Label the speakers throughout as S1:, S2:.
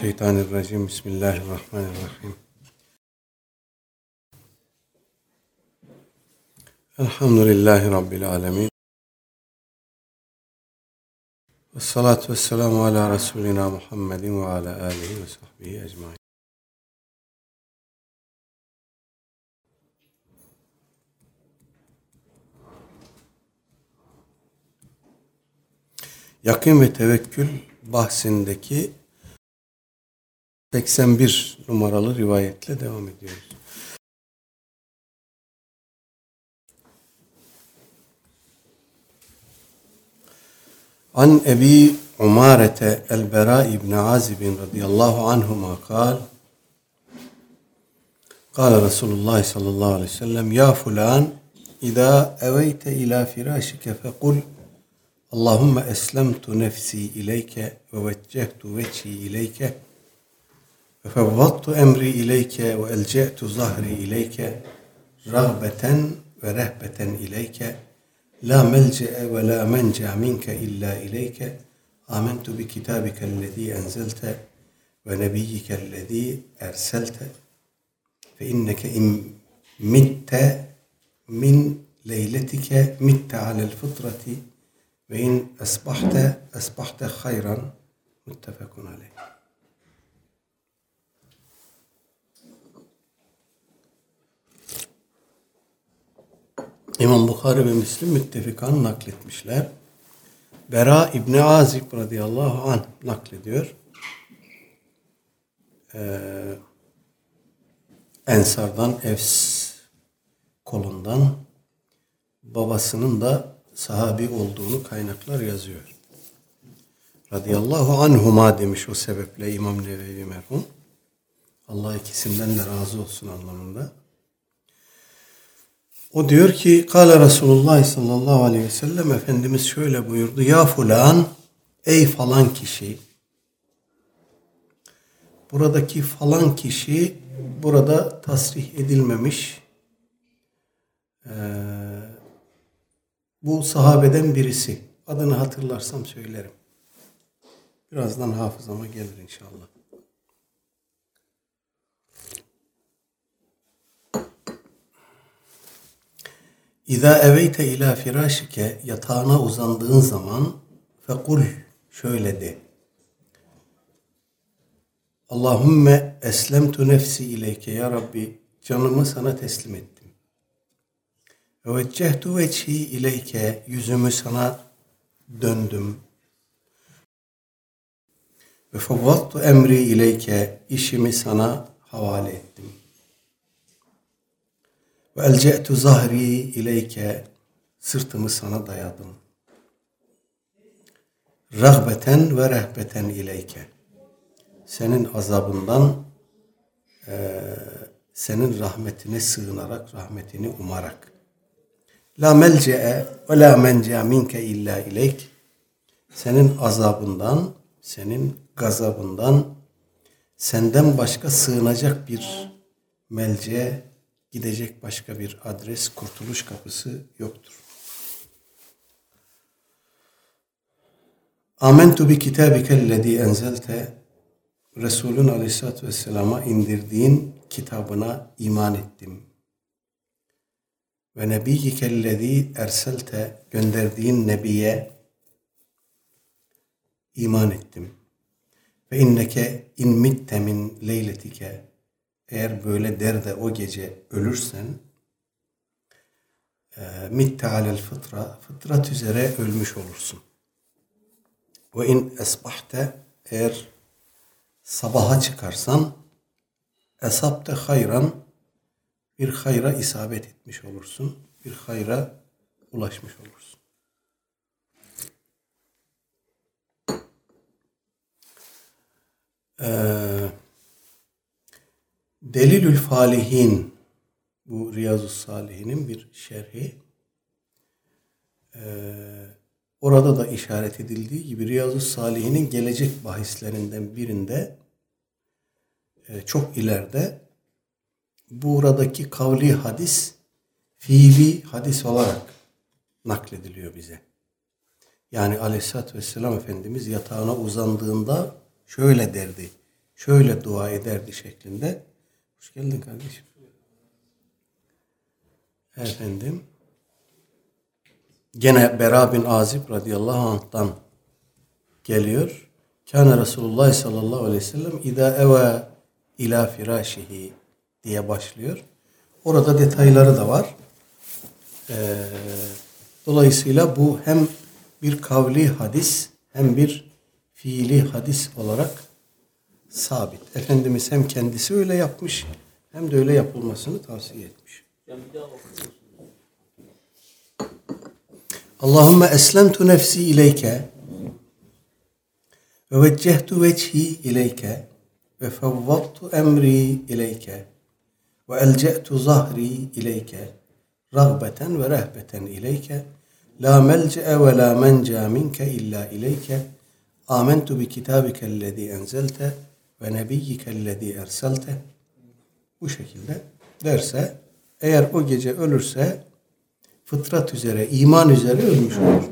S1: Mineşşeytanirracim. Bismillahirrahmanirrahim. Elhamdülillahi Rabbil alemin. Ve salatu ve selamu ala Resulina Muhammedin ve ala alihi ve sahbihi ecmain. Yakın ve tevekkül bahsindeki 81 numaralı rivayetle devam ediyoruz. An Ebi Umarete el-Bera ibn Azib radıyallahu anhuma kal قال رسول الله صلى الله عليه وسلم يا فلان إذا أويت إلى فراشك فقل اللهم أسلمت نفسي إليك ووجهت وجهي إليك وفوضت أمري إليك وألجأت ظهري إليك رغبة ورهبة إليك لا ملجأ ولا منجا منك إلا إليك. آمنت بكتابك الذي أنزلت ونبيك الذي أرسلت. فإنك إن مت من ليلتك مت على الفطرة وإن أصبحت أصبحت خيرا. متفق عليه. İmam Bukhari ve Müslim müttefikan nakletmişler. Bera İbni Azib radıyallahu anh naklediyor. Ee, Ensardan, Evs kolundan babasının da sahabi olduğunu kaynaklar yazıyor. Radıyallahu anhuma demiş o sebeple İmam Nevevi merhum. Allah ikisinden de razı olsun anlamında. O diyor ki Kale Resulullah sallallahu aleyhi ve sellem Efendimiz şöyle buyurdu. Ya fulan ey falan kişi buradaki falan kişi burada tasrih edilmemiş ee, bu sahabeden birisi. Adını hatırlarsam söylerim. Birazdan hafızama gelir inşallah. İza eveyte ila firâşike yatağına uzandığın zaman fekul şöyle de. Allahümme eslemtu nefsi ileyke ya Rabbi canımı sana teslim ettim. Ve veccehtu veçhi ileyke yüzümü sana döndüm. Ve fevvattu emri ileyke işimi sana havale ettim. Ve elce'tu zahri ileyke sırtımı sana dayadım. Rahbeten ve rehbeten ileyke. Senin azabından e, senin rahmetine sığınarak, rahmetini umarak. La melce'e ve la menca minke illa. Senin azabından, senin gazabından senden başka sığınacak bir melce, gidecek başka bir adres, kurtuluş kapısı yoktur. Amentu bi kitabikellezî enzelte Resulün Aleyhisselatü Vesselam'a indirdiğin kitabına iman ettim. Ve nebiyyikellezî erselte gönderdiğin nebiye iman ettim. Ve inneke in mitte min leyletike eğer böyle der de o gece ölürsen e, mitte alel fıtra fıtrat üzere ölmüş olursun. Ve in esbahte eğer sabaha çıkarsan esabte hayran bir hayra isabet etmiş olursun. Bir hayra ulaşmış olursun. Ee, Delilül Falihin bu Riyazu Salihin'in bir şerhi. Ee, orada da işaret edildiği gibi Riyazu Salihin'in gelecek bahislerinden birinde e, çok ileride buradaki kavli hadis fiili hadis olarak naklediliyor bize. Yani aleyhissalatü vesselam Efendimiz yatağına uzandığında şöyle derdi. şöyle dua ederdi şeklinde. Hoş geldin kardeşim. Efendim. Gene Bera bin Azib radıyallahu anh'tan geliyor. Kâne Resulullah sallallahu aleyhi ve sellem idâ eve ila firâşihi diye başlıyor. Orada detayları da var. Ee, dolayısıyla bu hem bir kavli hadis hem bir fiili hadis olarak sabit. Efendimiz hem kendisi öyle yapmış hem de öyle yapılmasını tavsiye etmiş. Allahümme eslemtu nefsi ileyke ve veccehtu veçhi ileyke ve fevvattu emri ileyke ve elce'tu zahri ileyke ragbeten ve rehbeten ileyke la melce'e ve la menca minke illa ileyke amentu bi kitabikellezi enzelte ve nebiyyikellezi erselte bu şekilde derse eğer o gece ölürse fıtrat üzere, iman üzere ölmüş olur.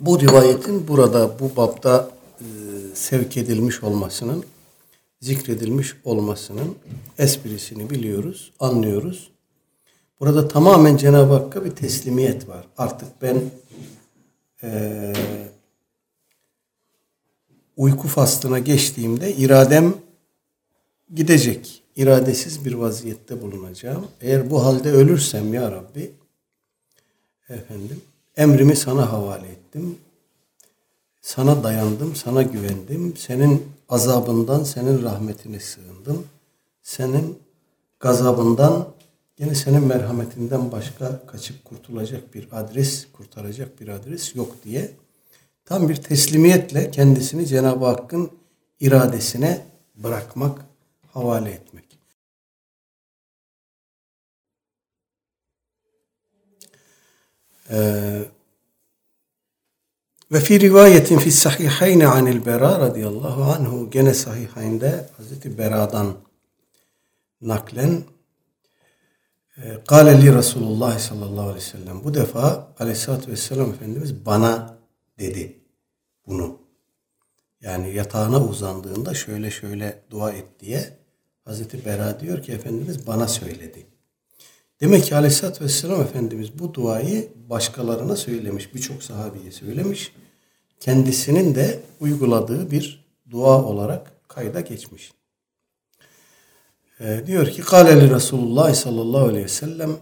S1: Bu rivayetin burada bu babda e, sevk edilmiş olmasının, zikredilmiş olmasının esprisini biliyoruz, anlıyoruz. Burada tamamen Cenab-ı Hakk'a bir teslimiyet var. Artık ben e, uyku faslına geçtiğimde iradem gidecek. İradesiz bir vaziyette bulunacağım. Eğer bu halde ölürsem ya Rabbi efendim emrimi sana havale ettim. Sana dayandım, sana güvendim. Senin azabından, senin rahmetine sığındım. Senin gazabından, yine senin merhametinden başka kaçıp kurtulacak bir adres, kurtaracak bir adres yok diye tam bir teslimiyetle kendisini Cenab-ı Hakk'ın iradesine bırakmak, havale etmek. Ee, ve fi rivayetin fi sahihayni anil Bera radıyallahu anhu gene sahihayinde Hazreti Bera'dan naklen Kale li Resulullah sallallahu aleyhi ve sellem bu defa aleyhissalatü vesselam Efendimiz bana dedi bunu. Yani yatağına uzandığında şöyle şöyle dua et diye Hazreti Bera diyor ki Efendimiz bana söyledi. Demek ki Aleyhisselatü Vesselam Efendimiz bu duayı başkalarına söylemiş. Birçok sahabiye söylemiş. Kendisinin de uyguladığı bir dua olarak kayda geçmiş. Ee, diyor ki Kâleli Resulullah sallallahu aleyhi ve sellem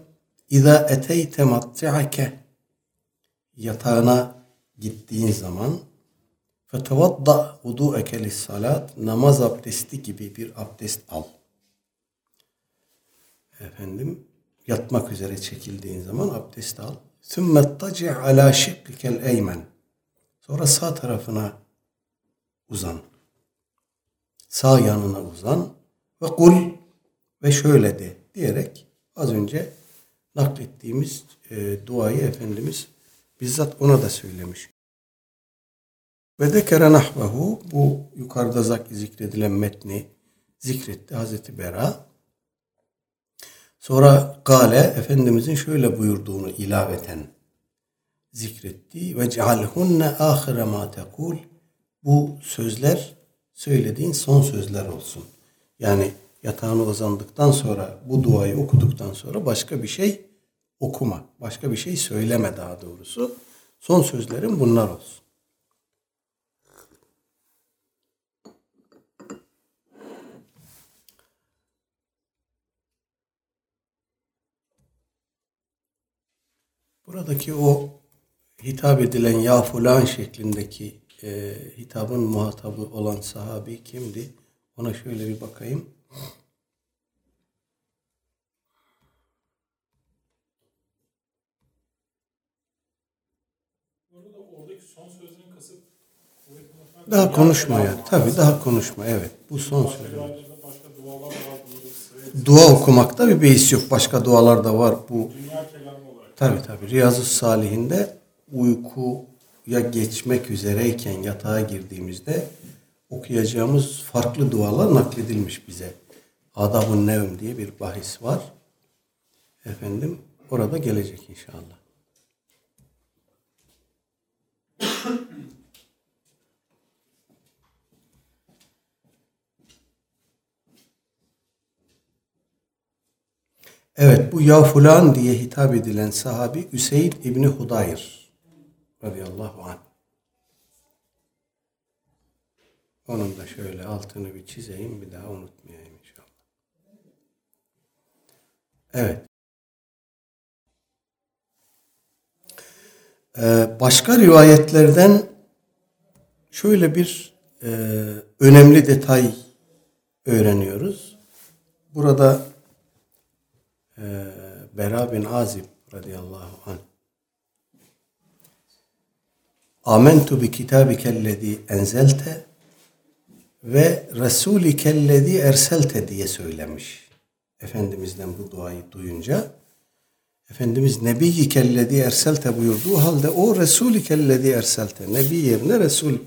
S1: İzâ eteyte matti'ake yatağına gittiğin zaman fetevadda vudu'eke salat namaz abdesti gibi bir abdest al. Efendim yatmak üzere çekildiğin zaman abdest al. Sümme taci ala şiklikel eymen. Sonra sağ tarafına uzan. Sağ yanına uzan ve kul ve şöyle de diyerek az önce naklettiğimiz e, duayı Efendimiz bizzat ona da söylemiş. Ve dekere nahvehu bu yukarıda zikredilen metni zikretti Hazreti Bera. Sonra Gale Efendimizin şöyle buyurduğunu ilaveten zikretti. Ve cealhunne ahire ma tekul. Bu sözler söylediğin son sözler olsun. Yani yatağına uzandıktan sonra bu duayı okuduktan sonra başka bir şey okuma. Başka bir şey söyleme daha doğrusu. Son sözlerin bunlar olsun. Buradaki o hitap edilen ya fulan şeklindeki e, hitabın muhatabı olan sahabi kimdi? Ona şöyle bir bakayım. Daha konuşmaya. Tabii daha konuşma. Evet. Bu son söylem. Dua okumakta bir beis yok. Başka dualar da var. Bu Tabii tabii. Riyazu Salihinde uykuya geçmek üzereyken yatağa girdiğimizde okuyacağımız farklı dualar nakledilmiş bize. Adab-ı Nevm diye bir bahis var. Efendim orada gelecek inşallah. Evet bu ya fulan diye hitap edilen sahabi Üseyd İbni Hudayr radıyallahu anh. Onun da şöyle altını bir çizeyim bir daha unutmayayım inşallah. Evet. Başka rivayetlerden şöyle bir e, önemli detay öğreniyoruz. Burada e, Bera bin Azib radıyallahu anh Amentu bi kitabikellezi enzelte ve Resulikellezi erselte diye söylemiş. Efendimizden bu duayı duyunca Efendimiz Nebi kellezi erselte buyurduğu halde o Resulü kellezi erselte Nebi yerine Resul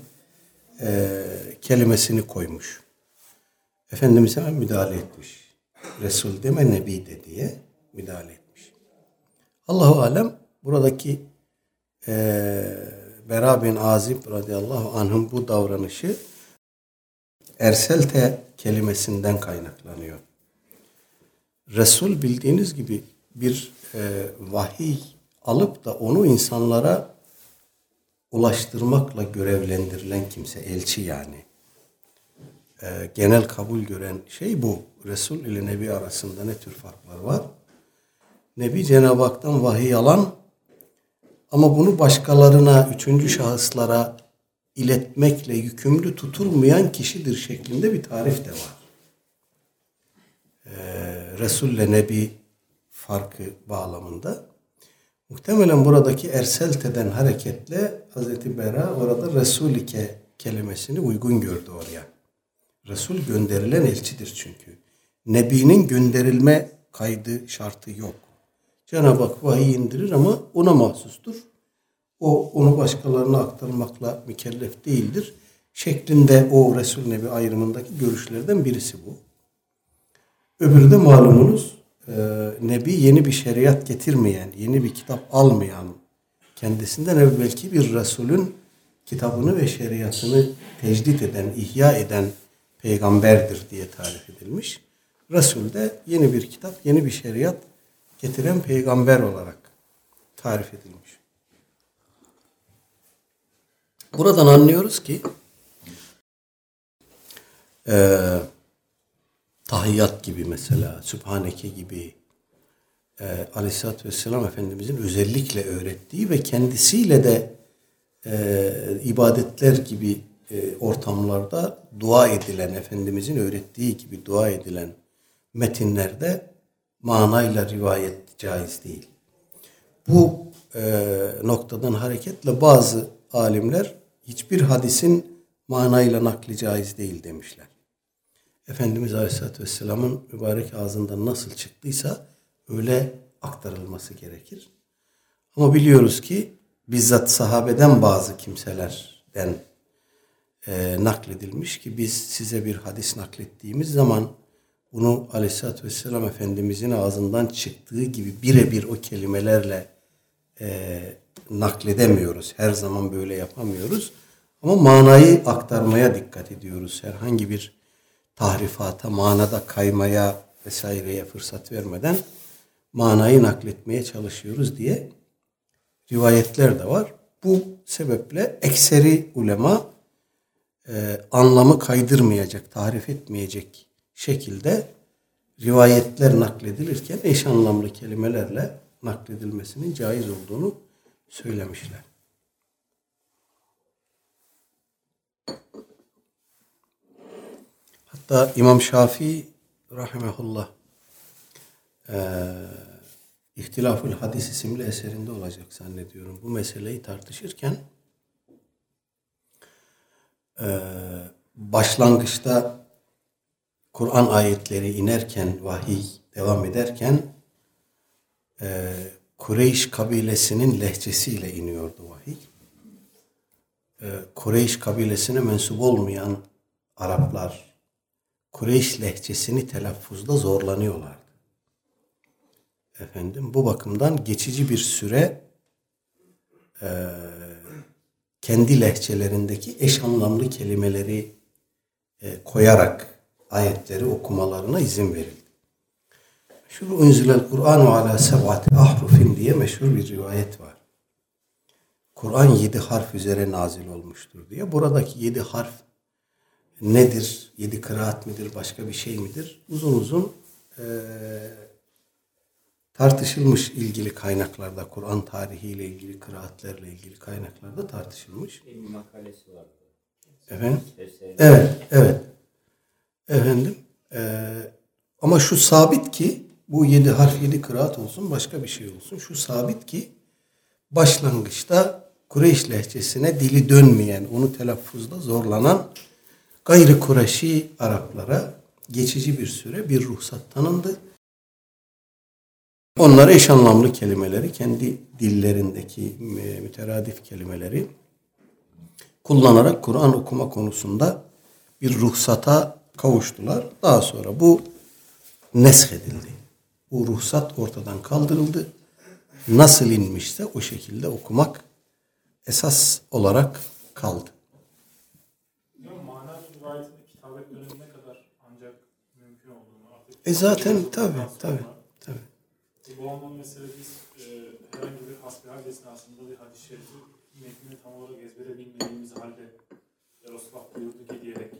S1: e, kelimesini koymuş. Efendimiz hemen müdahale etmiş. Resul deme Nebi de diye müdahale etmiş. Allahu alem buradaki e, Bera bin Azib radıyallahu anh'ın bu davranışı erselte kelimesinden kaynaklanıyor. Resul bildiğiniz gibi bir e, vahiy alıp da onu insanlara ulaştırmakla görevlendirilen kimse, elçi yani. E, genel kabul gören şey bu. Resul ile Nebi arasında ne tür farklar var? Nebi Cenab-ı Hak'tan vahiy alan ama bunu başkalarına, üçüncü şahıslara iletmekle yükümlü tutulmayan kişidir şeklinde bir tarif de var. Ee, Resul ile Nebi farkı bağlamında. Muhtemelen buradaki erselteden hareketle Hazreti Bera orada Resulike kelimesini uygun gördü oraya. Resul gönderilen elçidir çünkü. Nebinin gönderilme kaydı şartı yok. Cenab-ı Hak vahiy indirir ama ona mahsustur. O onu başkalarına aktarmakla mükellef değildir. Şeklinde o Resul Nebi ayrımındaki görüşlerden birisi bu. Öbürü de malumunuz e, Nebi yeni bir şeriat getirmeyen, yeni bir kitap almayan, kendisinden evvelki bir Resulün kitabını ve şeriatını tecdit eden, ihya eden peygamberdir diye tarif edilmiş. Resul de yeni bir kitap, yeni bir şeriat getiren peygamber olarak tarif edilmiş. Buradan anlıyoruz ki e, tahiyyat gibi mesela, Sübhaneke gibi e, Aleyhisselatü Vesselam Efendimizin özellikle öğrettiği ve kendisiyle de e, ibadetler gibi e, ortamlarda dua edilen, Efendimizin öğrettiği gibi dua edilen metinlerde manayla rivayet caiz değil. Bu e, noktadan hareketle bazı alimler hiçbir hadisin manayla nakli caiz değil demişler. Efendimiz Aleyhisselatü Vesselam'ın mübarek ağzından nasıl çıktıysa öyle aktarılması gerekir. Ama biliyoruz ki bizzat sahabeden bazı kimselerden e, nakledilmiş ki biz size bir hadis naklettiğimiz zaman bunu Aleyhisselatü Vesselam Efendimizin ağzından çıktığı gibi birebir o kelimelerle e, nakledemiyoruz. Her zaman böyle yapamıyoruz. Ama manayı aktarmaya dikkat ediyoruz. Herhangi bir tahrifata, manada kaymaya vesaireye fırsat vermeden manayı nakletmeye çalışıyoruz diye rivayetler de var. Bu sebeple ekseri ulema e, anlamı kaydırmayacak, tarif etmeyecek şekilde rivayetler nakledilirken eş anlamlı kelimelerle nakledilmesinin caiz olduğunu söylemişler. Hatta İmam Şafii rahimehullah e, İhtilafül Hadis isimli eserinde olacak zannediyorum. Bu meseleyi tartışırken e, başlangıçta Kur'an ayetleri inerken, vahiy devam ederken e, Kureyş kabilesinin lehçesiyle iniyordu vahiy. E, Kureyş kabilesine mensup olmayan Araplar Kureyş lehçesini telaffuzda zorlanıyorlardı. Efendim bu bakımdan geçici bir süre e, kendi lehçelerindeki eş anlamlı kelimeleri e, koyarak ayetleri okumalarına izin verildi. Şu unzilel Kur'anu ala seb'ati ahrufin diye meşhur bir rivayet var. Kur'an yedi harf üzere nazil olmuştur diye. Buradaki yedi harf nedir? Yedi kıraat midir? Başka bir şey midir? Uzun uzun e, tartışılmış ilgili kaynaklarda. Kur'an tarihiyle ilgili, kıraatlerle ilgili kaynaklarda tartışılmış.
S2: Bir makalesi.
S1: Efendim? Evet, evet. Efendim. e, ama şu sabit ki bu yedi harf yedi kıraat olsun başka bir şey olsun. Şu sabit ki başlangıçta Kureyş lehçesine dili dönmeyen, onu telaffuzda zorlanan gayri Kureşi Araplara geçici bir süre bir ruhsat tanındı. Onlar eş anlamlı kelimeleri, kendi dillerindeki müteradif kelimeleri kullanarak Kur'an okuma konusunda bir ruhsata kavuştular. Daha sonra bu nesh edildi. Bu ruhsat ortadan kaldırıldı. Nasıl inmişse o şekilde okumak esas olarak kaldı.
S3: Hocam mana rivayetinde kitabet dönemine kadar ancak mümkün olduğunu artık...
S1: E zaten tabi tabi tabi.
S3: Bu anlamda mesela biz e, herhangi bir hasbihal esnasında bir hadis-i şerifi metnini tam olarak ezbere bilmediğimiz halde "Ya Resulullah buyurdu ki diyerek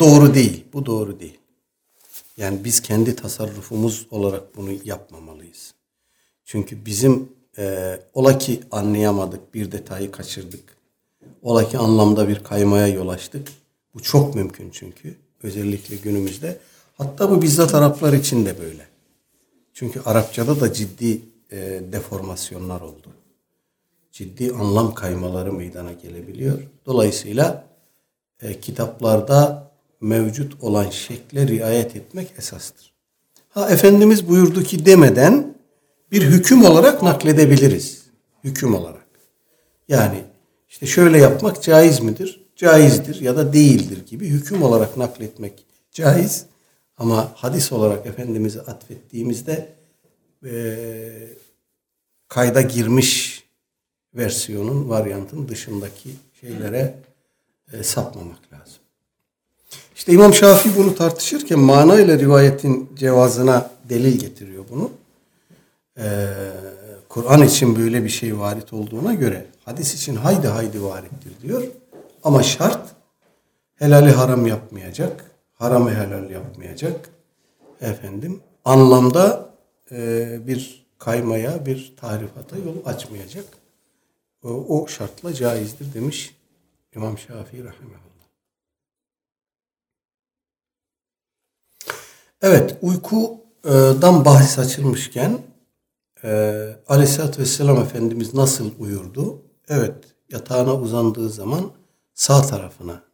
S1: Doğru değil. Bu doğru değil. Yani biz kendi tasarrufumuz olarak bunu yapmamalıyız. Çünkü bizim e, ola ki anlayamadık, bir detayı kaçırdık. Ola ki anlamda bir kaymaya yol açtık. Bu çok mümkün çünkü. Özellikle günümüzde. Hatta bu bizzat Araplar için de böyle. Çünkü Arapçada da ciddi e, deformasyonlar oldu. Ciddi anlam kaymaları meydana gelebiliyor. Dolayısıyla e, kitaplarda mevcut olan şekle riayet etmek esastır. Ha Efendimiz buyurdu ki demeden bir hüküm olarak nakledebiliriz. Hüküm olarak. Yani işte şöyle yapmak caiz midir? Caizdir ya da değildir gibi hüküm olarak nakletmek caiz. Ama hadis olarak Efendimiz'e atfettiğimizde eee kayda girmiş versiyonun, varyantın dışındaki şeylere e, sapmamak lazım. İşte İmam Şafii bunu tartışırken mana ile rivayetin cevazına delil getiriyor bunu. Ee, Kur'an için böyle bir şey varit olduğuna göre hadis için haydi haydi varittir diyor. Ama şart helali haram yapmayacak, haramı helal yapmayacak. Efendim anlamda e, bir kaymaya, bir tahrifata yol açmayacak. O, o şartla caizdir demiş İmam Şafii rahimehullah. Evet, uykudan bahis açılmışken e, Aleyhisselatü Vesselam Efendimiz nasıl uyurdu? Evet, yatağına uzandığı zaman sağ tarafına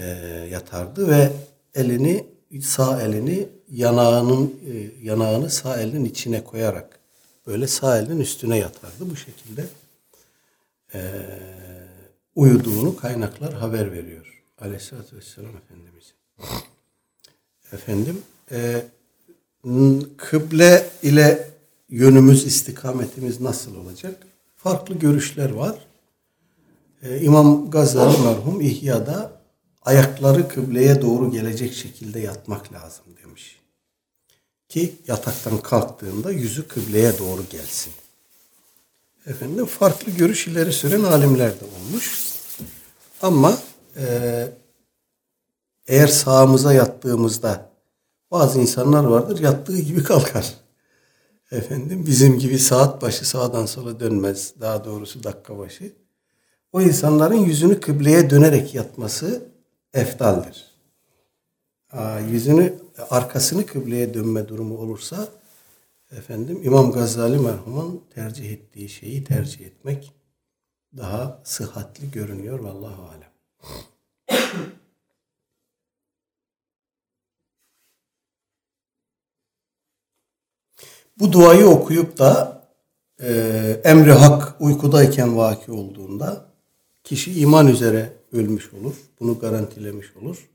S1: e, yatardı ve elini sağ elini yanağının e, yanağını sağ elinin içine koyarak böyle sağ elinin üstüne yatardı. Bu şekilde e, uyuduğunu kaynaklar haber veriyor. Aleyhisselatü Vesselam Efendimiz. Efendim e, kıble ile yönümüz, istikametimiz nasıl olacak? Farklı görüşler var. E, İmam Gazali merhum İhya'da ayakları kıbleye doğru gelecek şekilde yatmak lazım demiş. Ki yataktan kalktığında yüzü kıbleye doğru gelsin. Efendim farklı görüş ileri süren alimler de olmuş. Ama e, eğer sağımıza yattığımızda bazı insanlar vardır yattığı gibi kalkar. Efendim bizim gibi saat başı sağdan sola dönmez. Daha doğrusu dakika başı. O insanların yüzünü kıbleye dönerek yatması eftaldir. Yüzünü arkasını kıbleye dönme durumu olursa efendim İmam Gazali merhumun tercih ettiği şeyi tercih etmek daha sıhhatli görünüyor vallahu alem. Bu duayı okuyup da e, emri hak uykudayken vaki olduğunda kişi iman üzere ölmüş olur. Bunu garantilemiş olur.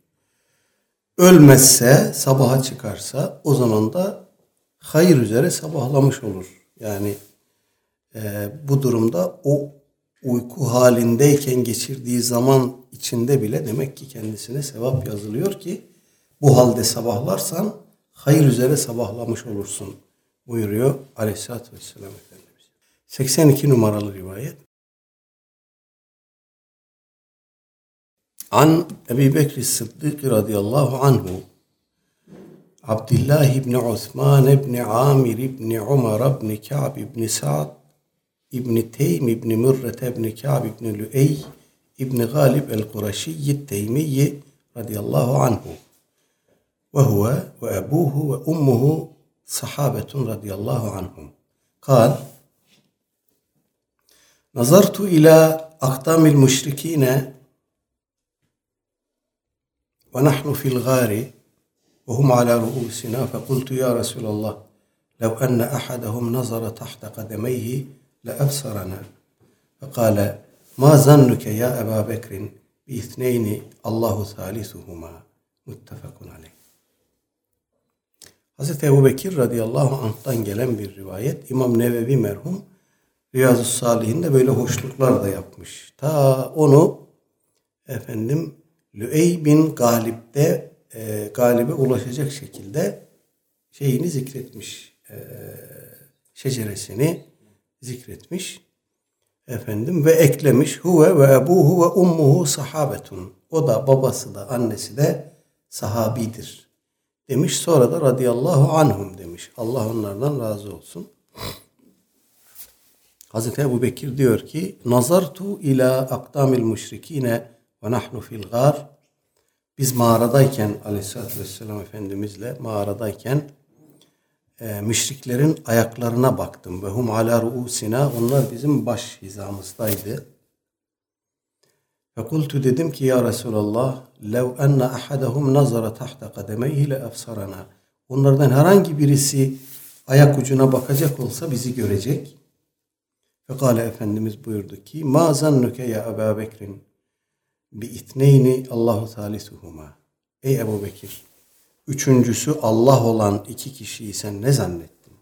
S1: Ölmezse, sabaha çıkarsa o zaman da hayır üzere sabahlamış olur. Yani e, bu durumda o uyku halindeyken geçirdiği zaman içinde bile demek ki kendisine sevap yazılıyor ki bu halde sabahlarsan hayır üzere sabahlamış olursun buyuruyor Aleyhisselatü Vesselam Efendimiz. 82 numaralı rivayet. An Ebi Bekir Sıddık radıyallahu anhu Abdullah ibn Osman ibn Amir ibn Umar ibn Ka'b ibn Sa'd ibn Teym ibn Mürret ibn Ka'b ibn Lüey ibn Galib el-Kureşiyyi Teymiyi radıyallahu anhu. Ve huve ve ebuhu ve ummuhu sahabetun radıyallahu anhum. Kal Nazartu ila akdamil müşrikine ونحن في الغار وهم على رؤوسنا فقلت يا رسول الله لو أن أحدهم نظر تحت قدميه لأبصرنا فقال ما ظنك يا أبا بكر باثنين الله ثالثهما متفق عليه Hazreti Ebu Bekir radıyallahu anh'tan gelen bir rivayet. İmam Nevevi merhum Riyazu Salihinde böyle hoşluklar da yapmış. Ta onu efendim Lüey bin Galip'te e, galibe ulaşacak şekilde şeyini zikretmiş. E, şeceresini zikretmiş. Efendim ve eklemiş huve ve ebuhu ve ummuhu sahabetun. O da babası da annesi de sahabidir. Demiş sonra da radıyallahu anhum demiş. Allah onlardan razı olsun. Hazreti Ebu Bekir diyor ki nazartu ila akdamil müşrikine ve nahnu fil gar biz mağaradayken aleyhissalatü vesselam efendimizle mağaradayken e, müşriklerin ayaklarına baktım. Ve hum ala ruusina onlar bizim baş hizamızdaydı. Ve kultu dedim ki ya Resulallah lev enne ahadahum nazara tahta kademeyhi le efsarana. Onlardan herhangi birisi ayak ucuna bakacak olsa bizi görecek. Fekale Efendimiz buyurdu ki ma zannuke ya Ebu Bekir'in bi itneyni Allahu salisuhuma. Ey Ebu Bekir, üçüncüsü Allah olan iki kişiyi sen ne zannettin?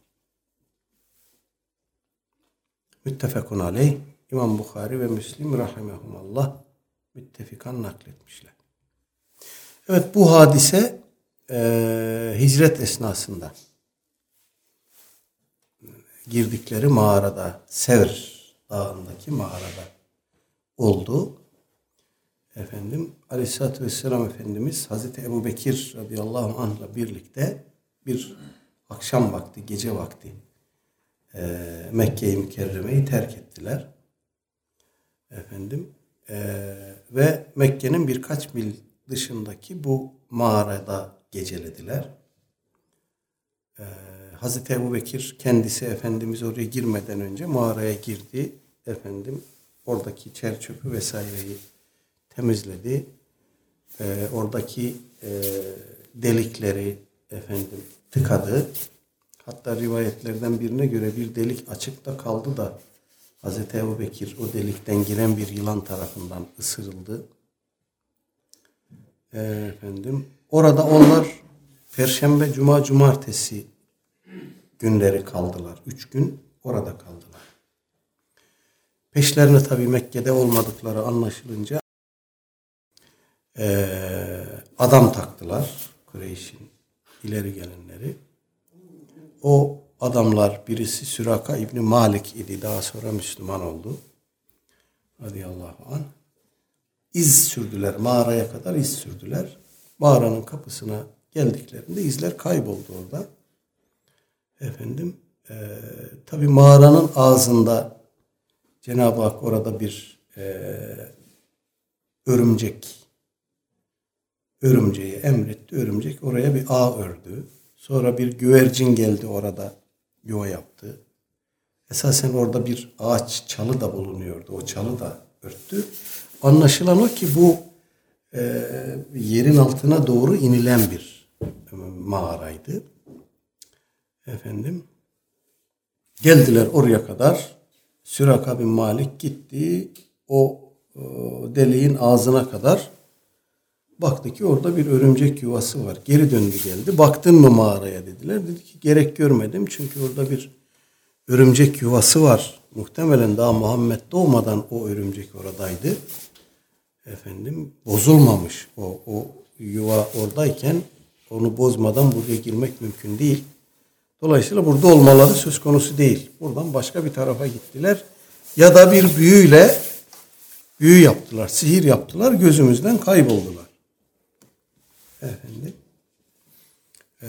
S1: Müttefekun aleyh. İmam Bukhari ve Müslim rahimehumallah müttefikan nakletmişler. Evet bu hadise e, hicret esnasında girdikleri mağarada, Sevr dağındaki mağarada oldu. Efendim Aleyhisselatü Vesselam Efendimiz Hazreti Ebu Bekir radıyallahu anh'la birlikte bir akşam vakti, gece vakti e, Mekke-i Mükerreme'yi terk ettiler. Efendim e, ve Mekke'nin birkaç mil dışındaki bu mağarada gecelediler. E, Hazreti Ebu Bekir kendisi Efendimiz oraya girmeden önce mağaraya girdi. Efendim oradaki çer çöpü vesaireyi temizledi. E, oradaki e, delikleri efendim tıkadı. Hatta rivayetlerden birine göre bir delik açıkta kaldı da Hazreti Ebu Bekir o delikten giren bir yılan tarafından ısırıldı. E, efendim orada onlar Perşembe, Cuma, Cumartesi günleri kaldılar. Üç gün orada kaldılar. Peşlerine tabi Mekke'de olmadıkları anlaşılınca e, adam taktılar Kureyş'in ileri gelenleri. O adamlar birisi Süraka İbni Malik idi. Daha sonra Müslüman oldu. Radıyallahu anh. İz sürdüler. Mağaraya kadar iz sürdüler. Mağaranın kapısına geldiklerinde izler kayboldu orada. Efendim e, tabi mağaranın ağzında Cenab-ı Hak orada bir e, örümcek örümceği emretti. Örümcek oraya bir ağ ördü. Sonra bir güvercin geldi orada yuva yaptı. Esasen orada bir ağaç çalı da bulunuyordu. O çalı da örttü. Anlaşılan o ki bu e, yerin altına doğru inilen bir e, mağaraydı. Efendim geldiler oraya kadar. Süraka bin Malik gitti. O, o deliğin ağzına kadar Baktı ki orada bir örümcek yuvası var. Geri döndü geldi. Baktın mı mağaraya dediler. Dedi ki gerek görmedim çünkü orada bir örümcek yuvası var muhtemelen daha Muhammed doğmadan o örümcek oradaydı. Efendim bozulmamış. O, o yuva oradayken onu bozmadan buraya girmek mümkün değil. Dolayısıyla burada olmaları söz konusu değil. Buradan başka bir tarafa gittiler. Ya da bir büyüyle büyü yaptılar, sihir yaptılar, gözümüzden kayboldular. Efendim. Ee,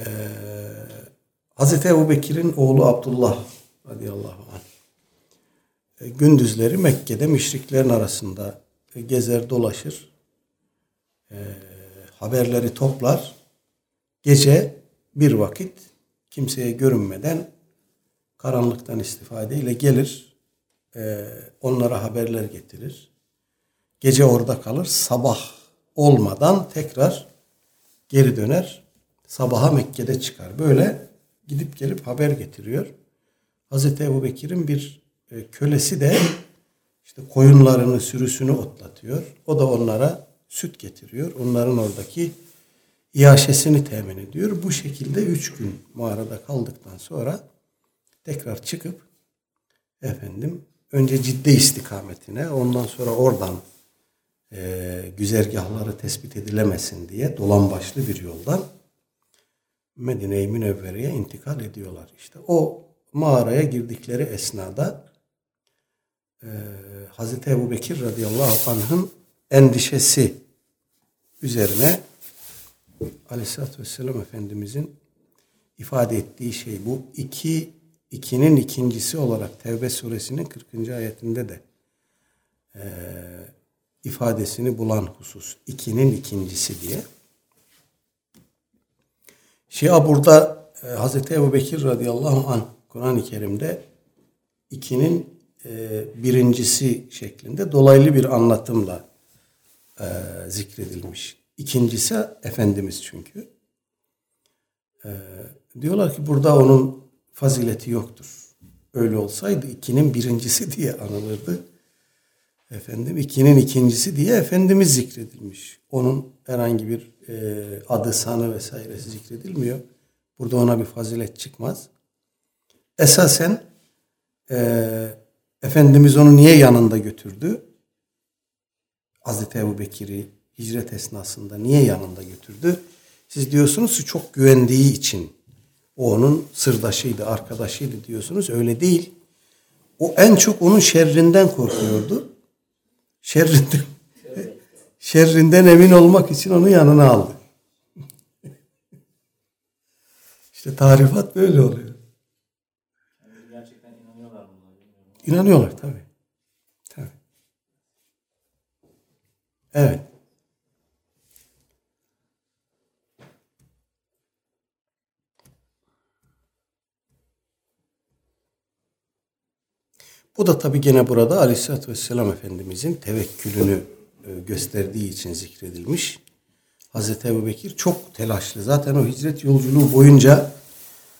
S1: Hazreti Ebu Bekir'in oğlu Abdullah radıyallahu anh. E, gündüzleri Mekke'de müşriklerin arasında e, gezer dolaşır. E, haberleri toplar. Gece bir vakit kimseye görünmeden karanlıktan istifadeyle gelir. E, onlara haberler getirir. Gece orada kalır. Sabah olmadan tekrar geri döner. Sabaha Mekke'de çıkar. Böyle gidip gelip haber getiriyor. Hazreti Ebu Bekir'in bir e, kölesi de işte koyunlarını, sürüsünü otlatıyor. O da onlara süt getiriyor. Onların oradaki iaşesini temin ediyor. Bu şekilde üç gün mağarada kaldıktan sonra tekrar çıkıp efendim önce ciddi istikametine ondan sonra oradan e, güzergahları tespit edilemesin diye dolan başlı bir yoldan Medine-i Münevvere'ye intikal ediyorlar. İşte o mağaraya girdikleri esnada e, Hazreti Ebu Bekir radıyallahu anh'ın endişesi üzerine Aleyhisselatü Vesselam Efendimizin ifade ettiği şey bu. iki ikinin ikincisi olarak Tevbe suresinin 40. ayetinde de e, ifadesini bulan husus. ikinin ikincisi diye. Şia burada e, Hazreti Ebu Bekir radıyallahu anh Kur'an-ı Kerim'de ikinin e, birincisi şeklinde dolaylı bir anlatımla e, zikredilmiş. İkincisi Efendimiz çünkü. E, diyorlar ki burada onun fazileti yoktur. Öyle olsaydı ikinin birincisi diye anılırdı. Efendim ikinin ikincisi diye Efendimiz zikredilmiş. Onun herhangi bir e, adı, sanı vesairesi zikredilmiyor. Burada ona bir fazilet çıkmaz. Esasen e, Efendimiz onu niye yanında götürdü? Hazreti Ebu Bekir'i hicret esnasında niye yanında götürdü? Siz diyorsunuz ki çok güvendiği için o onun sırdaşıydı, arkadaşıydı diyorsunuz. Öyle değil. O en çok onun şerrinden korkuyordu. Şerrinden, şerrinden emin olmak için onu yanına aldı. İşte tarifat böyle oluyor.
S2: Gerçekten inanıyorlar bilmiyorum.
S1: İnanıyorlar tabii. Tabii. Evet. Bu da tabii gene burada Aleyhisselatü Vesselam Efendimizin tevekkülünü e, gösterdiği için zikredilmiş. Hazreti Ebu Bekir çok telaşlı. Zaten o hicret yolculuğu boyunca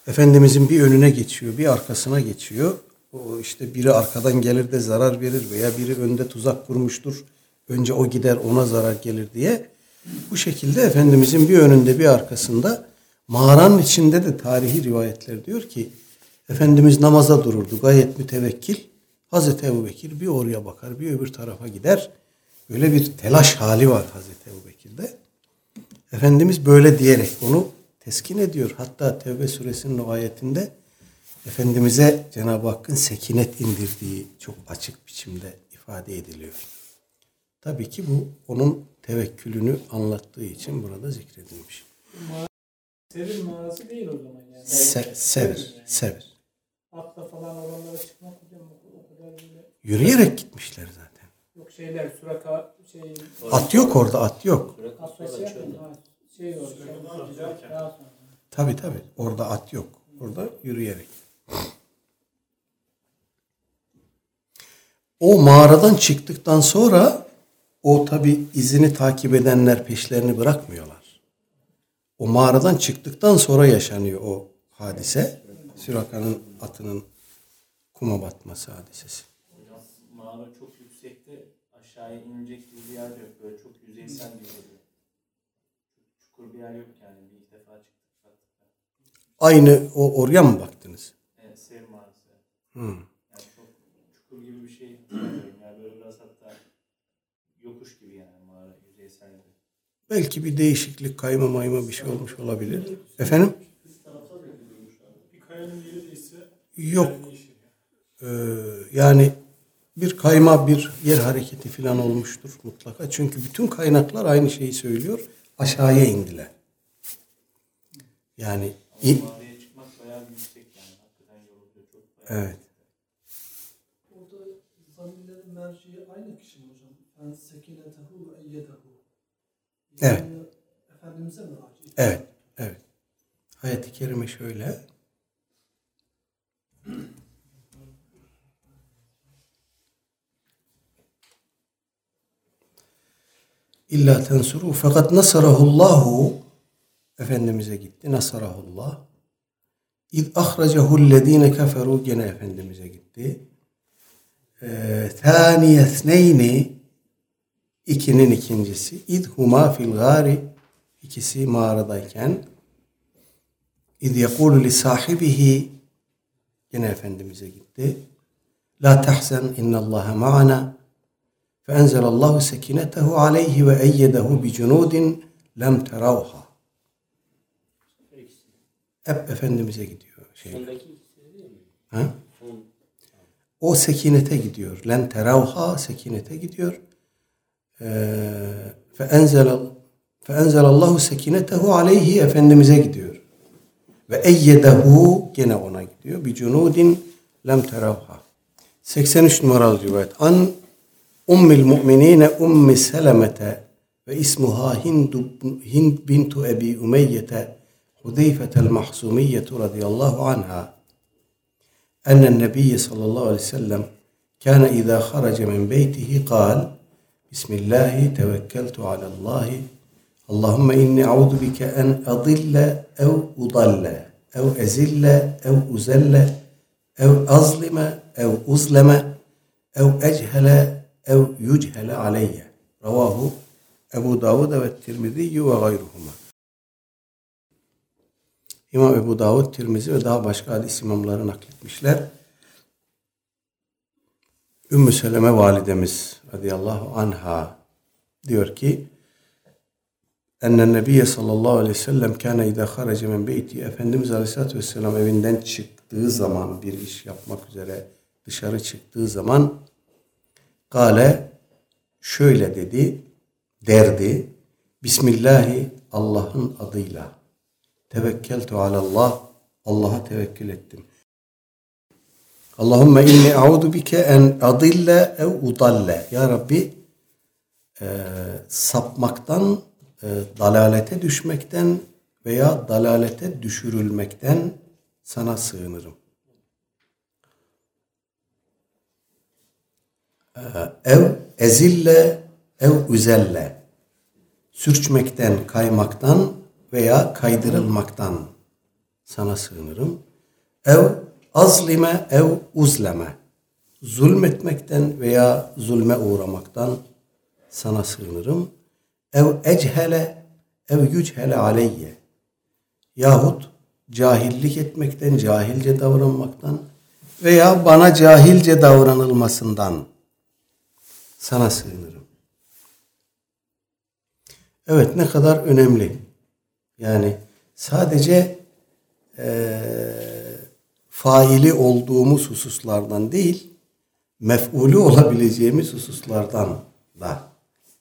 S1: Efendimizin bir önüne geçiyor, bir arkasına geçiyor. O işte biri arkadan gelir de zarar verir veya biri önde tuzak kurmuştur. Önce o gider ona zarar gelir diye. Bu şekilde Efendimizin bir önünde bir arkasında mağaranın içinde de tarihi rivayetler diyor ki Efendimiz namaza dururdu gayet mütevekkil. Hazreti Ebu Bekir bir oraya bakar bir öbür tarafa gider. Böyle bir telaş hali var Hazreti Ebu Bekir'de. Efendimiz böyle diyerek onu teskin ediyor. Hatta Tevbe suresinin o ayetinde Efendimiz'e Cenab-ı Hakk'ın sekinet indirdiği çok açık biçimde ifade ediliyor. Tabii ki bu onun tevekkülünü anlattığı için burada zikredilmiş.
S4: Sevir mağarası değil o zaman yani.
S1: Se- sever, sever.
S4: Atla falan oralara çıkmak hocam
S1: Yürüyerek gitmişler zaten.
S4: Yok şeyler suraka şey
S1: At yok orada, at yok.
S4: şey Şey sonra.
S1: Tabii tabii. Orada at yok. Orada yürüyerek. O mağaradan çıktıktan sonra o tabi izini takip edenler peşlerini bırakmıyorlar. O mağaradan çıktıktan sonra yaşanıyor o hadise. Süraka'nın atının kuma batması hadisesi.
S2: Hocam mağara çok yüksekte aşağıya inecek gibi bir yer yok. Böyle çok yüzeysel bir yer. Çukur bir yer yok yani. Bir ilk defa çıktık.
S1: Aynı o oraya mı baktınız?
S2: Evet, Sev mağarası.
S1: Hmm.
S2: Yani çok çukur gibi bir şey. Yani böyle biraz hatta yokuş gibi yani mağara yüzeyseldi.
S1: Belki bir değişiklik, kayma mayma bir şey olmuş olabilir. Efendim?
S3: Bir kayanın yeri değilse
S1: Yok. Ee, yani bir kayma, bir yer hareketi falan olmuştur mutlaka. Çünkü bütün kaynaklar aynı şeyi söylüyor. Aşağıya indiler. Yani
S2: Ama
S1: i-
S2: mağaraya çıkmak bayağı bir yüksek yani. Hakikaten yoruluyor. Çok bayağı
S1: evet.
S5: Orada zamirlerin merciği aynı kişi mi hocam? Yani sekinetehu ve eyyedehu.
S1: Evet.
S5: Efendimiz'e mi?
S1: Evet. Evet. Ayet-i kerime şöyle. İlla tensuru fakat nasarahullahu Efendimiz'e gitti. Nasarahullah. İz ahrecehu'llezine keferu gene Efendimiz'e gitti. Ee, Thaniyesneyni ikinin ikincisi. İz huma fil gari ikisi mağaradayken İz yekulu li sahibihi gene Efendimiz'e gitti. La tahzen innallaha ma'ana فأنزل الله سكينته عليه وأيده بجنود لم تروها hep Efendimiz'e gidiyor. Şey.
S6: Sondaki ikisi değil mi?
S1: Ha?
S6: Son.
S1: O sekinete gidiyor. Len teravha sekinete gidiyor. Fe enzel فَاَنْزَلَ اللّٰهُ سَكِنَتَهُ aleyhi Efendimiz'e gidiyor. Ve eyyedehu gene ona gidiyor. Bir cunudin lem teravha. 83 numaralı rivayet. An ummil mu'minine ummi selemete ve ismuha Hind, Hind bintu Ebi Umeyyete Hudeyfetel Mahsumiyetu radıyallahu anha. أن النبي صلى الله عليه وسلم كان إذا خرج من بيته قال بسم الله توكلت على الله اللهم إني أعوذ بك أن أضل أو أضل أو أزل أو أزل أو أظلم أو أظلم أو أجهل ev yuchele aleyye. Ravahu Ebu Davud ve Tirmizi ve gayruhuma. İmam Ebu Davud, Tirmizi ve daha başka hadis imamları nakletmişler. Ümmü Seleme validemiz radıyallahu anha diyor ki Enne Nebiye sallallahu aleyhi ve sellem kâne idâ harece min beyti Efendimiz aleyhissalatü vesselam evinden çıktığı zaman bir iş yapmak üzere dışarı çıktığı zaman Kale şöyle dedi derdi Bismillahi Allah'ın adıyla Tevekkeltu alallah. Allah'a tevekkül ettim. Allahümme inni a'udu bike en adille ev udalle. Ya Rabbi e, sapmaktan, e, dalalete düşmekten veya dalalete düşürülmekten sana sığınırım. Ev ezille ev üzelle. Sürçmekten, kaymaktan veya kaydırılmaktan sana sığınırım. Ev azlime ev uzleme. Zulmetmekten veya zulme uğramaktan sana sığınırım. Ev echele ev yüchele aleyye. Yahut cahillik etmekten, cahilce davranmaktan veya bana cahilce davranılmasından sana sığınırım. Evet ne kadar önemli. Yani sadece e, faili olduğumuz hususlardan değil, mef'ulü olabileceğimiz hususlardan da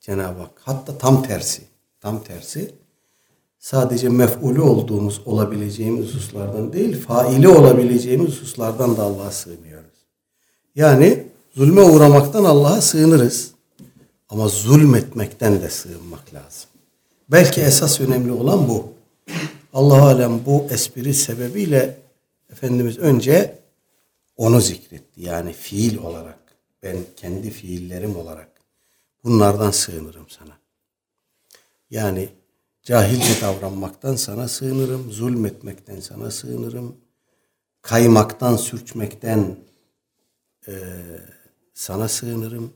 S1: Cenab-ı Hak. Hatta tam tersi. Tam tersi. Sadece mef'ulü olduğumuz, olabileceğimiz hususlardan değil, faili olabileceğimiz hususlardan da Allah'a sığınıyoruz. Yani zulme uğramaktan Allah'a sığınırız. Ama zulmetmekten de sığınmak lazım. Belki esas önemli olan bu. Allah alem bu espri sebebiyle Efendimiz önce onu zikretti. Yani fiil olarak, ben kendi fiillerim olarak bunlardan sığınırım sana. Yani cahilce davranmaktan sana sığınırım, zulmetmekten sana sığınırım, kaymaktan, sürçmekten e, sana sığınırım,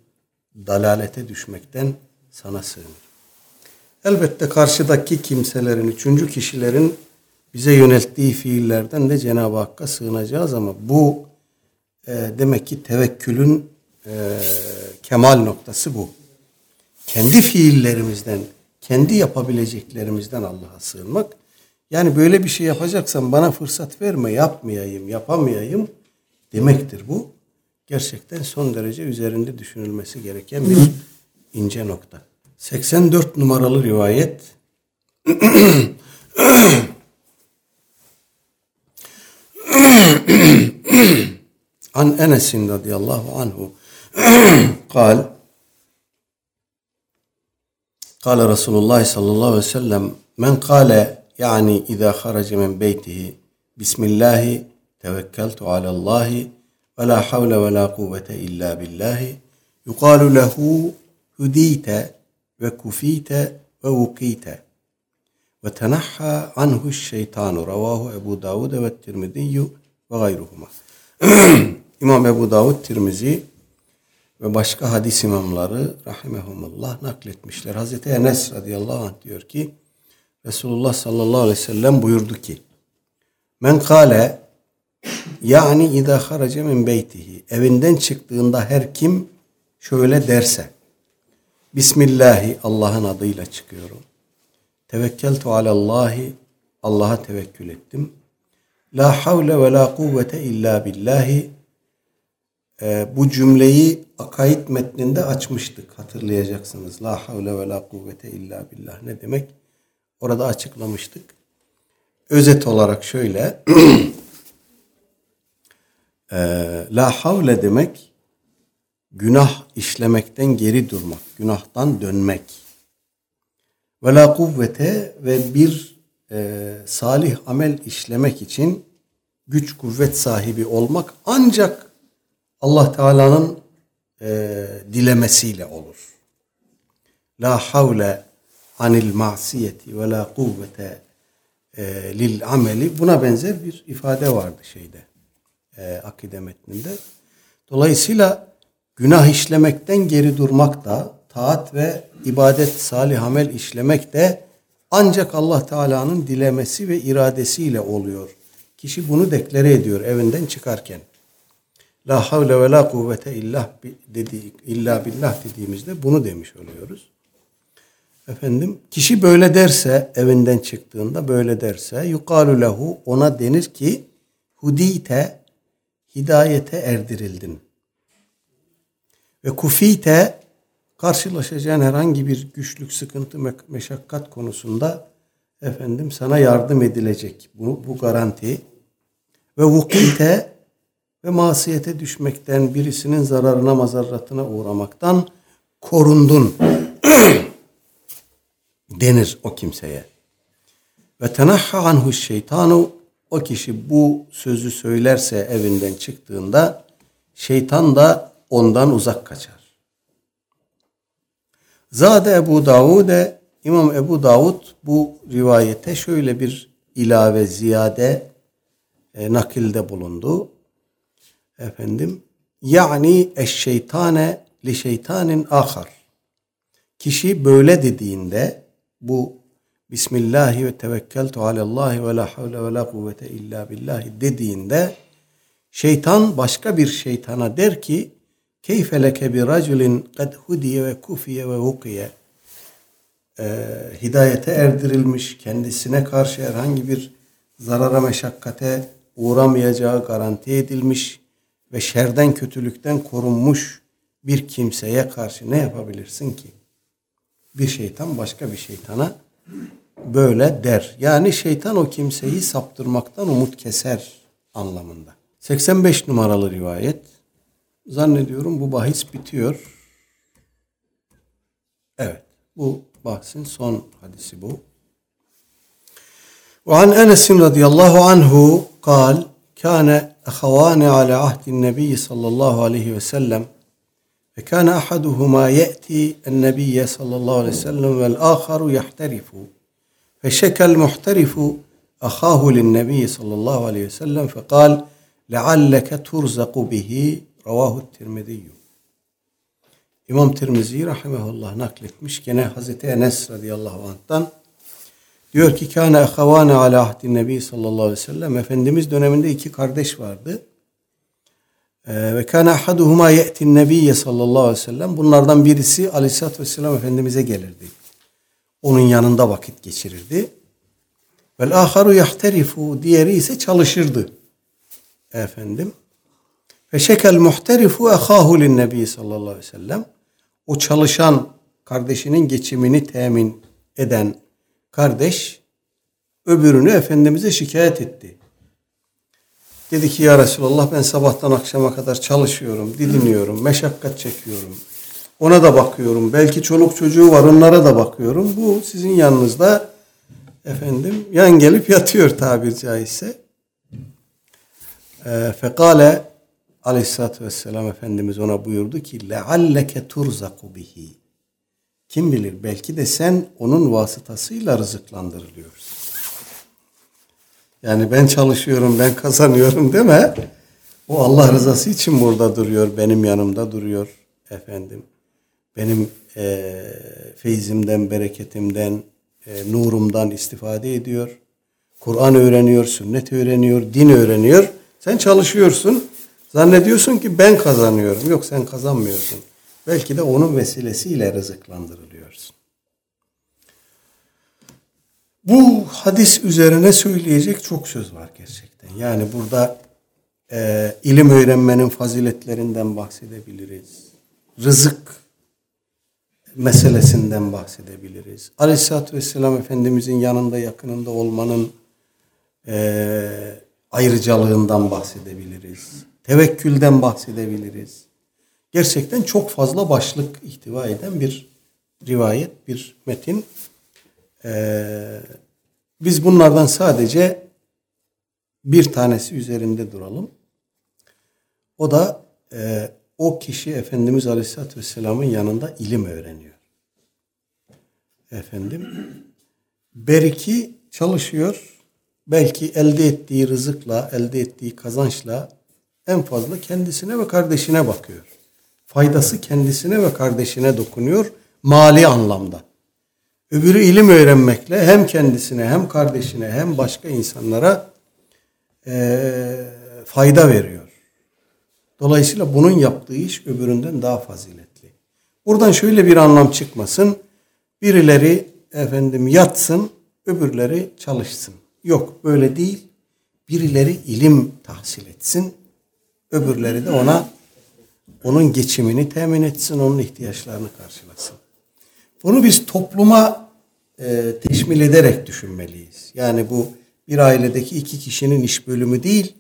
S1: dalalete düşmekten sana sığınırım. Elbette karşıdaki kimselerin, üçüncü kişilerin bize yönelttiği fiillerden de Cenab-ı Hakk'a sığınacağız ama bu e, demek ki tevekkülün e, kemal noktası bu. Kendi fiillerimizden, kendi yapabileceklerimizden Allah'a sığınmak. Yani böyle bir şey yapacaksan bana fırsat verme, yapmayayım, yapamayayım demektir bu Gerçekten son derece üzerinde düşünülmesi gereken bir ince nokta. 84 numaralı rivayet عن أنس رضي الله عنه قال قال رسول الله صلى الله عليه وسلم من قال يعني إذا خرج من بيته بسم الله توكلت على الله ve la havle ve la kuvvete illa billahi. Yukalu lehu hudite ve kufite ve vukite. Ve tenahha anhu şeytanu. Ravahu Ebu Davud ve Tirmidiyyu ve gayruhuma. İmam Ebu Davud Tirmizi ve başka hadis imamları rahimehumullah nakletmişler. Hazreti Enes radıyallahu anh diyor ki Resulullah sallallahu aleyhi ve sellem buyurdu ki Men kale yani idâ harace min beytihi evinden çıktığında her kim şöyle derse Bismillahi Allah'ın adıyla çıkıyorum. Tevekkeltu alallahi Allah'a tevekkül ettim. La havle ve la kuvvete illa billahi e, bu cümleyi akaid metninde açmıştık hatırlayacaksınız. La havle ve la kuvvete illa billah ne demek? Orada açıklamıştık. Özet olarak şöyle e, La havle demek günah işlemekten geri durmak, günahtan dönmek. Ve la kuvvete ve bir e, salih amel işlemek için güç kuvvet sahibi olmak ancak Allah Teala'nın e, dilemesiyle olur. La havle anil masiyeti ve la kuvvete e, lil ameli buna benzer bir ifade vardı şeyde e, akide metninde. Dolayısıyla günah işlemekten geri durmak da taat ve ibadet salih amel işlemek de ancak Allah Teala'nın dilemesi ve iradesiyle oluyor. Kişi bunu deklare ediyor evinden çıkarken. La havle ve la kuvvete illa dedi illa billah dediğimizde bunu demiş oluyoruz. Efendim kişi böyle derse evinden çıktığında böyle derse yukalu lehu ona denir ki hudite hidayete erdirildin. Ve kufite karşılaşacağın herhangi bir güçlük, sıkıntı, meşakkat konusunda efendim sana yardım edilecek. Bu, bu garanti. Ve vukite ve masiyete düşmekten, birisinin zararına, mazarratına uğramaktan korundun denir o kimseye. Ve tenahha anhu şeytanu o kişi bu sözü söylerse evinden çıktığında şeytan da ondan uzak kaçar. Zade Ebu Davud'e İmam Ebu Davud bu rivayete şöyle bir ilave ziyade e, nakilde bulundu. Efendim yani eşşeytane li şeytanin ahar. Kişi böyle dediğinde bu Bismillahi ve tevekkeltu alallahi ve la havle ve la kuvvete illa billahi dediğinde şeytan başka bir şeytana der ki keyfe leke bi raculin kad hudiye ve kufiye ve hukiye ee, hidayete erdirilmiş, kendisine karşı herhangi bir zarara meşakkate uğramayacağı garanti edilmiş ve şerden kötülükten korunmuş bir kimseye karşı ne yapabilirsin ki? Bir şeytan başka bir şeytana böyle der. Yani şeytan o kimseyi saptırmaktan umut keser anlamında. 85 numaralı rivayet. Zannediyorum bu bahis bitiyor. Evet. Bu bahsin son hadisi bu. وعن أنس رضي الله عنه قال كان أخوان على عهد النبي صلى الله عليه وسلم فكان أحدهما يأتي النبي صلى الله عليه وسلم والآخر يحترف فشكى المحترف أخاه للنبي صلى الله عليه وسلم فقال لعلك ترزق به رواه الترمذي İmam Tirmizi rahimehullah nakletmiş. Gene Hazreti Enes radıyallahu anh'tan diyor ki kâne ehavâne alâ ahdin nebi sallallahu aleyhi ve sellem Efendimiz döneminde iki kardeş vardı. Ee, ve kana ahaduhuma ye'tin nebiyye sallallahu aleyhi ve sellem. Bunlardan birisi aleyhissalatü vesselam Efendimiz'e gelirdi. Onun yanında vakit geçirirdi. Vel aharu yahtarifu. Diğeri ise çalışırdı. Efendim. Ve şekel muhterifu ehahu lin nebi sallallahu aleyhi ve sellem. O çalışan kardeşinin geçimini temin eden kardeş öbürünü Efendimiz'e şikayet etti. Dedi ki ya Resulallah ben sabahtan akşama kadar çalışıyorum, didiniyorum, meşakkat çekiyorum. Ona da bakıyorum. Belki çoluk çocuğu var onlara da bakıyorum. Bu sizin yanınızda efendim yan gelip yatıyor tabir caizse. Ee, fekale aleyhissalatü vesselam Efendimiz ona buyurdu ki lealleke turzaku bihi. Kim bilir belki de sen onun vasıtasıyla rızıklandırılıyorsun. Yani ben çalışıyorum, ben kazanıyorum deme. O Allah rızası için burada duruyor, benim yanımda duruyor efendim. Benim e, feyzimden, bereketimden, e, nurumdan istifade ediyor. Kur'an öğreniyor, sünnet öğreniyor, din öğreniyor. Sen çalışıyorsun. Zannediyorsun ki ben kazanıyorum. Yok sen kazanmıyorsun. Belki de onun vesilesiyle rızıklandırılıyorsun. Bu hadis üzerine söyleyecek çok söz var gerçekten. Yani burada e, ilim öğrenmenin faziletlerinden bahsedebiliriz. Rızık meselesinden bahsedebiliriz. Aleyhisselatü Vesselam Efendimizin yanında yakınında olmanın e, ayrıcalığından bahsedebiliriz. Tevekkülden bahsedebiliriz. Gerçekten çok fazla başlık ihtiva eden bir rivayet, bir metin. Ee, biz bunlardan sadece bir tanesi üzerinde duralım. O da e, o kişi Efendimiz Aleyhisselatü Vesselam'ın yanında ilim öğreniyor. Efendim, beriki çalışıyor. Belki elde ettiği rızıkla, elde ettiği kazançla en fazla kendisine ve kardeşine bakıyor. Faydası kendisine ve kardeşine dokunuyor mali anlamda. Öbürü ilim öğrenmekle hem kendisine hem kardeşine hem başka insanlara e, fayda veriyor. Dolayısıyla bunun yaptığı iş öbüründen daha faziletli. Buradan şöyle bir anlam çıkmasın. Birileri efendim yatsın, öbürleri çalışsın. Yok böyle değil. Birileri ilim tahsil etsin, öbürleri de ona onun geçimini temin etsin, onun ihtiyaçlarını karşılasın. Bunu biz topluma e, teşmil ederek düşünmeliyiz. Yani bu bir ailedeki iki kişinin iş bölümü değil,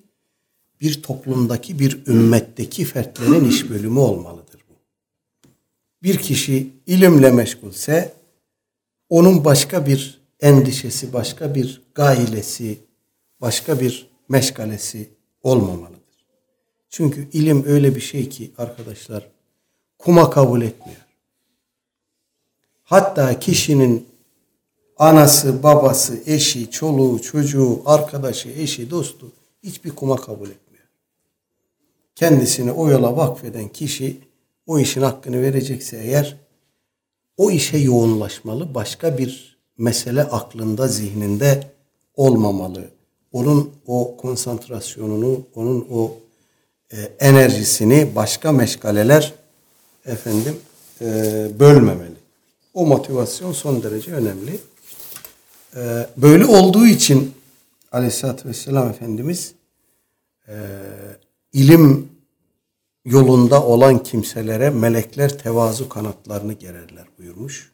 S1: bir toplumdaki, bir ümmetteki fertlerin iş bölümü olmalıdır bu. Bir kişi ilimle meşgulse, onun başka bir endişesi, başka bir gailesi, başka bir meşgalesi olmamalıdır. Çünkü ilim öyle bir şey ki arkadaşlar, kuma kabul etmiyor. Hatta kişinin anası, babası, eşi, çoluğu, çocuğu, arkadaşı, eşi, dostu hiçbir kuma kabul etmiyor. Kendisini o yola vakfeden kişi o işin hakkını verecekse eğer o işe yoğunlaşmalı. Başka bir mesele aklında, zihninde olmamalı. Onun o konsantrasyonunu, onun o e, enerjisini başka meşgaleler efendim e, bölmemeli. O motivasyon son derece önemli. Ee, böyle olduğu için Aleyhisselatü Vesselam Efendimiz e, ilim yolunda olan kimselere melekler tevazu kanatlarını gererler buyurmuş.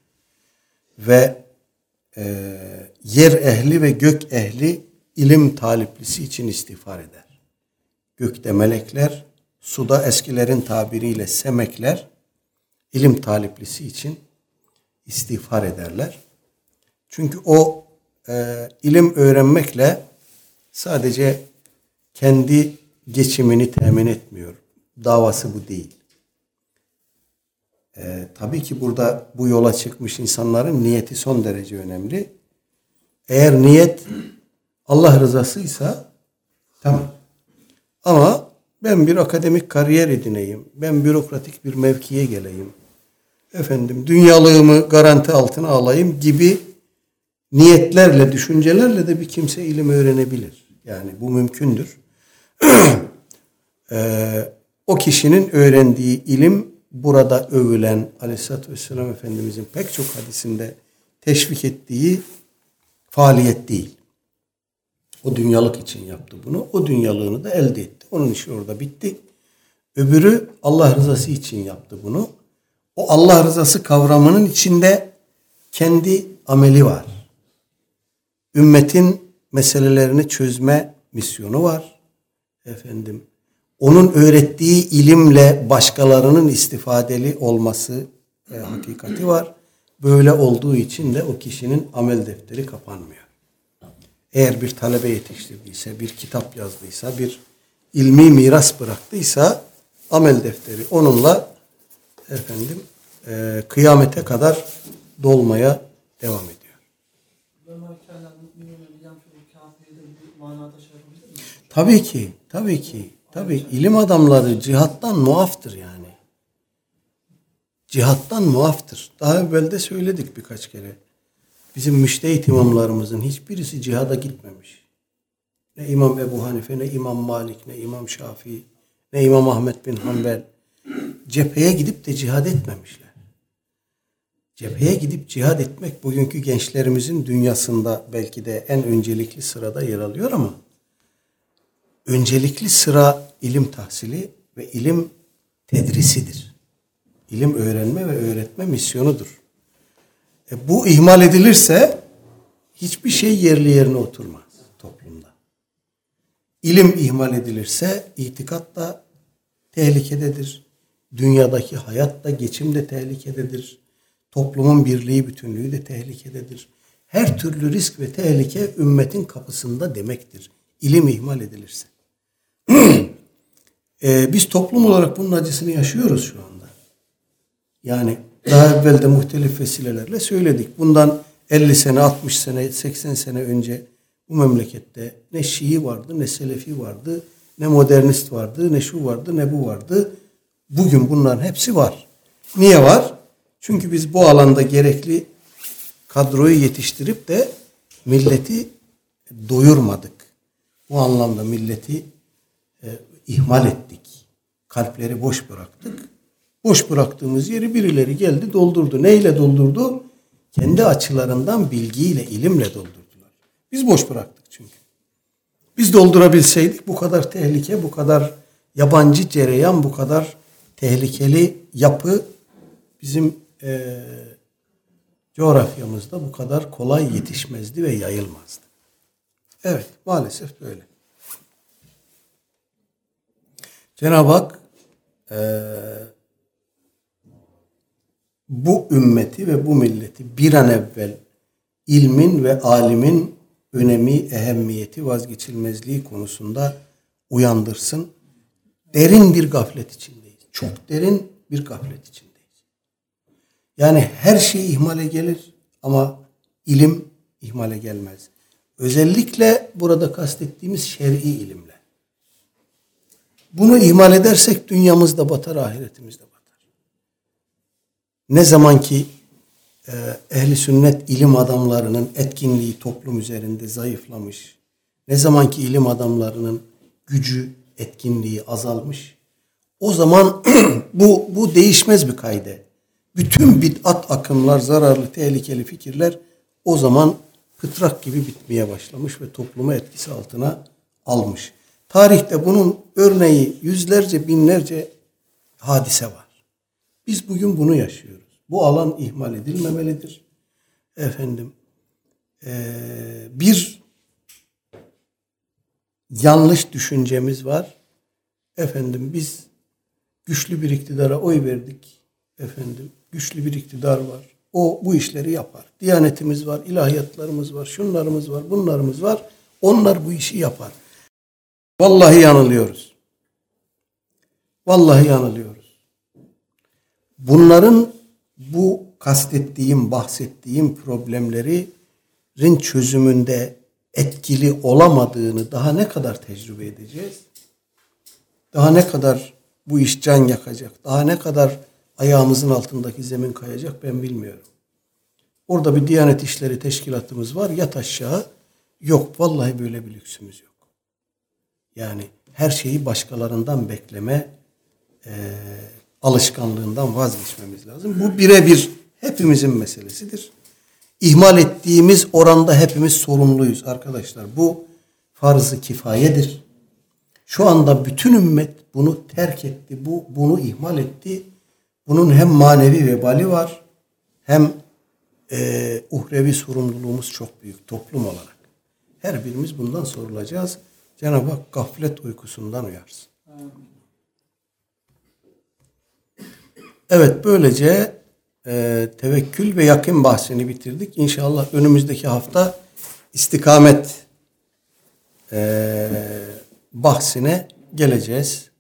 S1: Ve e, yer ehli ve gök ehli ilim taliplisi için istiğfar eder. Gökte melekler, suda eskilerin tabiriyle semekler ilim taliplisi için istiğfar ederler. Çünkü o e, ilim öğrenmekle sadece kendi geçimini temin etmiyor. Davası bu değil. E, tabii ki burada bu yola çıkmış insanların niyeti son derece önemli. Eğer niyet Allah rızasıysa tamam. Ama ben bir akademik kariyer edineyim. Ben bürokratik bir mevkiye geleyim efendim dünyalığımı garanti altına alayım gibi niyetlerle, düşüncelerle de bir kimse ilim öğrenebilir. Yani bu mümkündür. ee, o kişinin öğrendiği ilim burada övülen Aleyhisselatü Vesselam Efendimizin pek çok hadisinde teşvik ettiği faaliyet değil. O dünyalık için yaptı bunu. O dünyalığını da elde etti. Onun işi orada bitti. Öbürü Allah rızası için yaptı bunu. O Allah rızası kavramının içinde kendi ameli var. Ümmetin meselelerini çözme misyonu var. Efendim, onun öğrettiği ilimle başkalarının istifadeli olması e, hakikati var. Böyle olduğu için de o kişinin amel defteri kapanmıyor. Eğer bir talebe yetiştirdiyse, bir kitap yazdıysa, bir ilmi miras bıraktıysa amel defteri onunla efendim e, kıyamete kadar dolmaya devam ediyor.
S5: Şey?
S1: Tabii ki, tabii ki. Tabii ilim adamları cihattan muaftır yani. Cihattan muaftır. Daha evvel de söyledik birkaç kere. Bizim müştehit imamlarımızın hiçbirisi cihada gitmemiş. Ne İmam Ebu Hanife, ne İmam Malik, ne İmam Şafii, ne İmam Ahmet bin Hanbel. Cepheye gidip de cihad etmemişler. Cepheye gidip cihad etmek bugünkü gençlerimizin dünyasında belki de en öncelikli sırada yer alıyor ama öncelikli sıra ilim tahsili ve ilim tedrisidir. İlim öğrenme ve öğretme misyonudur. E, bu ihmal edilirse hiçbir şey yerli yerine oturmaz toplumda. İlim ihmal edilirse itikat da tehlikededir. Dünyadaki hayat da geçim de tehlikededir. Toplumun birliği bütünlüğü de tehlikededir. Her türlü risk ve tehlike ümmetin kapısında demektir. İlim ihmal edilirse. Ee, biz toplum olarak bunun acısını yaşıyoruz şu anda. Yani daha evvel de muhtelif vesilelerle söyledik. Bundan 50 sene, 60 sene, 80 sene önce bu memlekette ne Şii vardı, ne Selefi vardı, ne modernist vardı, ne şu vardı, ne bu vardı. Bugün bunların hepsi var. Niye var? Çünkü biz bu alanda gerekli kadroyu yetiştirip de milleti doyurmadık. Bu anlamda milleti e, ihmal ettik. Kalpleri boş bıraktık. Boş bıraktığımız yeri birileri geldi doldurdu. Neyle doldurdu? Kendi açılarından bilgiyle, ilimle doldurdular. Biz boş bıraktık çünkü. Biz doldurabilseydik bu kadar tehlike, bu kadar yabancı cereyan, bu kadar tehlikeli yapı bizim e, coğrafyamızda bu kadar kolay yetişmezdi ve yayılmazdı. Evet, maalesef böyle. Cenab-ı Hak e, bu ümmeti ve bu milleti bir an evvel ilmin ve alimin önemi, ehemmiyeti, vazgeçilmezliği konusunda uyandırsın. Derin bir gaflet içindeyiz. Çok derin bir gaflet içindeyiz. Yani her şey ihmale gelir ama ilim ihmale gelmez. Özellikle burada kastettiğimiz şer'i ilimler. Bunu ihmal edersek dünyamız da batar, ahiretimiz de batar. Ne zaman ki e, ehli sünnet ilim adamlarının etkinliği toplum üzerinde zayıflamış, ne zaman ki ilim adamlarının gücü, etkinliği azalmış, o zaman bu, bu değişmez bir kayde. Bütün bid'at akımlar, zararlı, tehlikeli fikirler o zaman pıtrak gibi bitmeye başlamış ve toplumu etkisi altına almış. Tarihte bunun örneği yüzlerce, binlerce hadise var. Biz bugün bunu yaşıyoruz. Bu alan ihmal edilmemelidir. Efendim, ee, bir yanlış düşüncemiz var. Efendim biz güçlü bir iktidara oy verdik. Efendim güçlü bir iktidar var. O bu işleri yapar. Diyanetimiz var, ilahiyatlarımız var, şunlarımız var, bunlarımız var. Onlar bu işi yapar. Vallahi yanılıyoruz. Vallahi yanılıyoruz. Bunların bu kastettiğim, bahsettiğim problemlerin çözümünde etkili olamadığını daha ne kadar tecrübe edeceğiz? Daha ne kadar bu iş can yakacak? Daha ne kadar ayağımızın altındaki zemin kayacak ben bilmiyorum. Orada bir Diyanet İşleri Teşkilatımız var. Yat aşağı. Yok vallahi böyle bir lüksümüz yok. Yani her şeyi başkalarından bekleme e, alışkanlığından vazgeçmemiz lazım. Bu birebir hepimizin meselesidir. İhmal ettiğimiz oranda hepimiz sorumluyuz arkadaşlar. Bu farz-ı kifayedir. Şu anda bütün ümmet bunu terk etti. Bu bunu ihmal etti. Bunun hem manevi vebali var hem e, uhrevi sorumluluğumuz çok büyük toplum olarak. Her birimiz bundan sorulacağız. Cenab-ı Hak gaflet uykusundan uyarsın. Evet böylece e, tevekkül ve yakın bahsini bitirdik. İnşallah önümüzdeki hafta istikamet e, bahsine geleceğiz.